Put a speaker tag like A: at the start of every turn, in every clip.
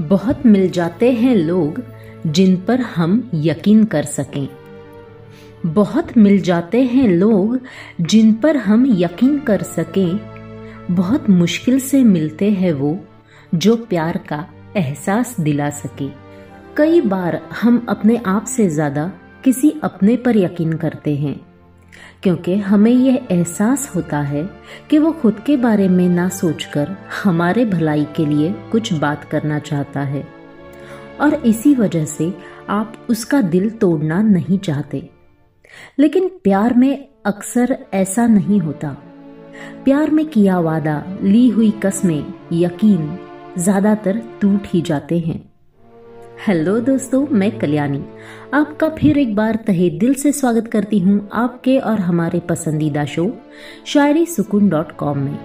A: बहुत मिल जाते हैं लोग जिन पर हम यकीन कर सकें। बहुत मिल जाते हैं लोग जिन पर हम यकीन कर सकें। बहुत मुश्किल से मिलते हैं वो जो प्यार का एहसास दिला सके। कई बार हम अपने आप से ज़्यादा किसी अपने पर यकीन करते हैं। क्योंकि हमें यह एहसास होता है कि वो खुद के बारे में ना सोचकर हमारे भलाई के लिए कुछ बात करना चाहता है। और इसी वजह से आप उसका दिल तोड़ना नहीं चाहते। लेकिन प्यार में अक्सर ऐसा नहीं होता। प्यार में किया वादा, ली हुई कस्में, यकीन, ज़्यादातर टूट ही जाते हैं। हेलो दोस्तों, मैं कल्याणी। आपका फिर एक बार तहे दिल से स्वागत करती हूँ आपके और हमारे पसंदीदा शो, शायरी सुकून डॉट कॉम में।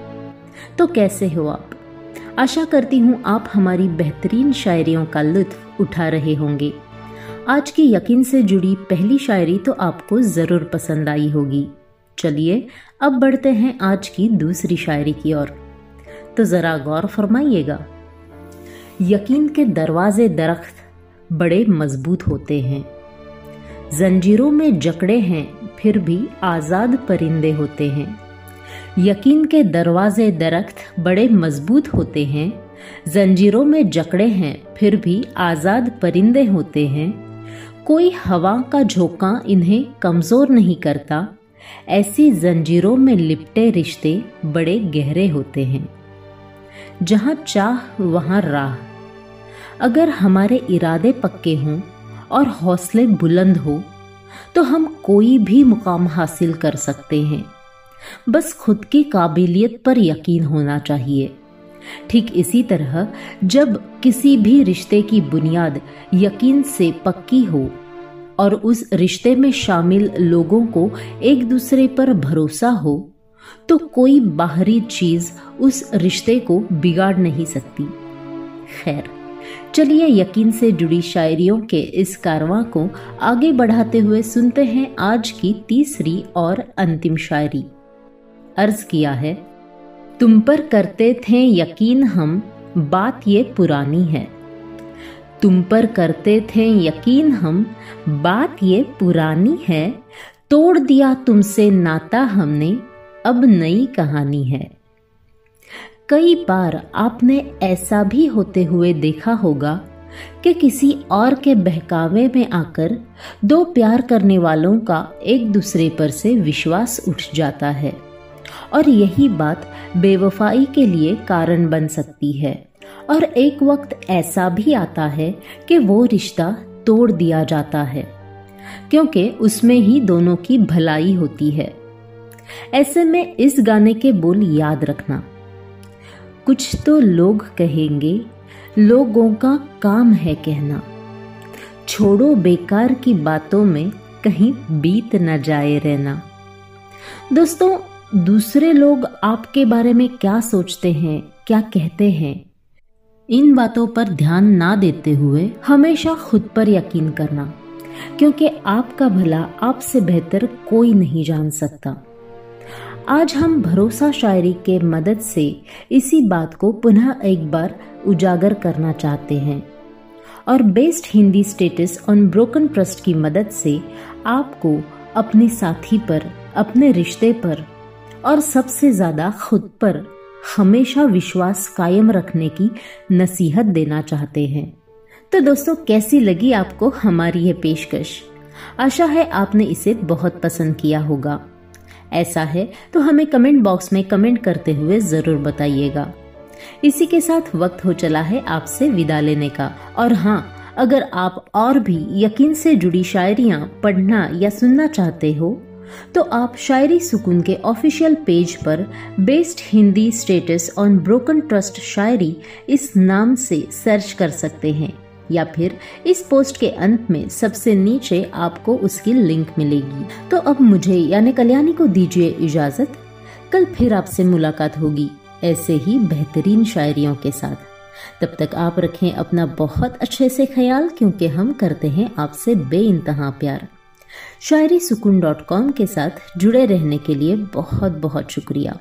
A: तो कैसे हो आप? आशा करती हूँ आप हमारी बेहतरीन शायरियों का लुत्फ उठा रहे होंगे। आज की यकीन से जुड़ी पहली शायरी तो आपको ज़रूर पसंद आई होगी। चलिए, अब बढ़ते हैं आज की दूसरी शायरी की ओर। तो जरा गौर फरमाइएगा। यकीन के दरवाजे दरख्त बड़े मज़बूत होते हैं। जंजीरों में जकड़े हैं, फिर भी आज़ाद परिंदे होते हैं। यकीन के दरवाजे दरख्त बड़े मज़बूत होते हैं। जंजीरों में जकड़े हैं, फिर भी आज़ाद परिंदे होते हैं। कोई हवा का झोंका इन्हें कमज़ोर नहीं करता। ऐसी जंजीरों में लिपटे रिश्ते बड़े गहरे होते हैं। जहाँ चाह, वहाँ राह। अगर हमारे इरादे पक्के हों और हौसले बुलंद हो तो हम कोई भी मुकाम हासिल कर सकते हैं। बस खुद की काबिलियत पर यकीन होना चाहिए। ठीक इसी तरह, जब किसी भी रिश्ते की बुनियाद यकीन से पक्की हो और उस रिश्ते में शामिल लोगों को एक दूसरे पर भरोसा हो तो कोई बाहरी चीज़ उस रिश्ते को बिगाड़ नहीं सकती। खैर। चलिए यकीन से जुड़ी शायरियों के इस कारवां को आगे बढ़ाते हुए सुनते हैं आज की तीसरी और अंतिम शायरी। अर्ज़ किया है, तुम पर करते थे यकीन हम, बात ये पुरानी है। तुम पर करते थे यकीन हम, बात ये पुरानी है। तोड़ दिया तुमसे नाता हमने, अब नई कहानी है। कई बार आपने ऐसा भी होते हुए देखा होगा कि किसी और के बहकावे में आकर दो प्यार करने वालों का एक दूसरे पर से विश्वास उठ जाता है। और यही बात बेवफाई के लिए कारण बन सकती है। और एक वक्त ऐसा भी आता है कि वो रिश्ता तोड़ दिया जाता है, क्योंकि उसमें ही दोनों की भलाई होती है। ऐसे में इस गाने के बोल याद रखना। कुछ तो लोग कहेंगे, लोगों का काम है कहना। छोड़ो बेकार की बातों में कहीं बीत न जाए रहना। दोस्तों, दूसरे लोग आपके बारे में क्या सोचते हैं, क्या कहते हैं, इन बातों पर ध्यान ना देते हुए हमेशा खुद पर यकीन करना, क्योंकि आपका भला आपसे बेहतर कोई नहीं जान सकता। आज हम भरोसा शायरी के मदद से इसी बात को पुनः एक बार उजागर करना चाहते हैं। और best Hindi status on broken trust की मदद से आपको अपने साथी पर, अपने रिश्ते पर और सबसे ज़्यादा खुद पर हमेशा विश्वास कायम रखने की नसीहत देना चाहते हैं। तो दोस्तों, कैसी लगी आपको हमारी यह पेशकश? आशा है आपने इसे बहुत पसंद किया होगा। ऐसा है तो हमें कमेंट बॉक्स में कमेंट करते हुए ज़रूर बताइएगा। इसी के साथ वक्त हो चला है आपसे विदा लेने का। और हाँ अगर आप और भी यकीन से जुड़ी शायरियाँ पढ़ना या सुनना चाहते हो तो आप शायरी सुकून के ऑफिशियल पेज पर best Hindi status on broken trust शायरी इस नाम से सर्च कर सकते हैं। या फिर इस पोस्ट के अंत में सबसे नीचे आपको उसकी लिंक मिलेगी। तो अब मुझे यानी कल्याणी को दीजिए इजाज़त। कल फिर आपसे मुलाकात होगी, ऐसे ही बेहतरीन शायरियों के साथ। तब तक आप रखें अपना बहुत अच्छे से ख्याल, क्योंकि हम करते हैं आपसे बे इंतहा प्यार। शायरी सुकून डॉट कॉम के साथ जुड़े रहने के लिए बहुत बहुत शुक्रिया।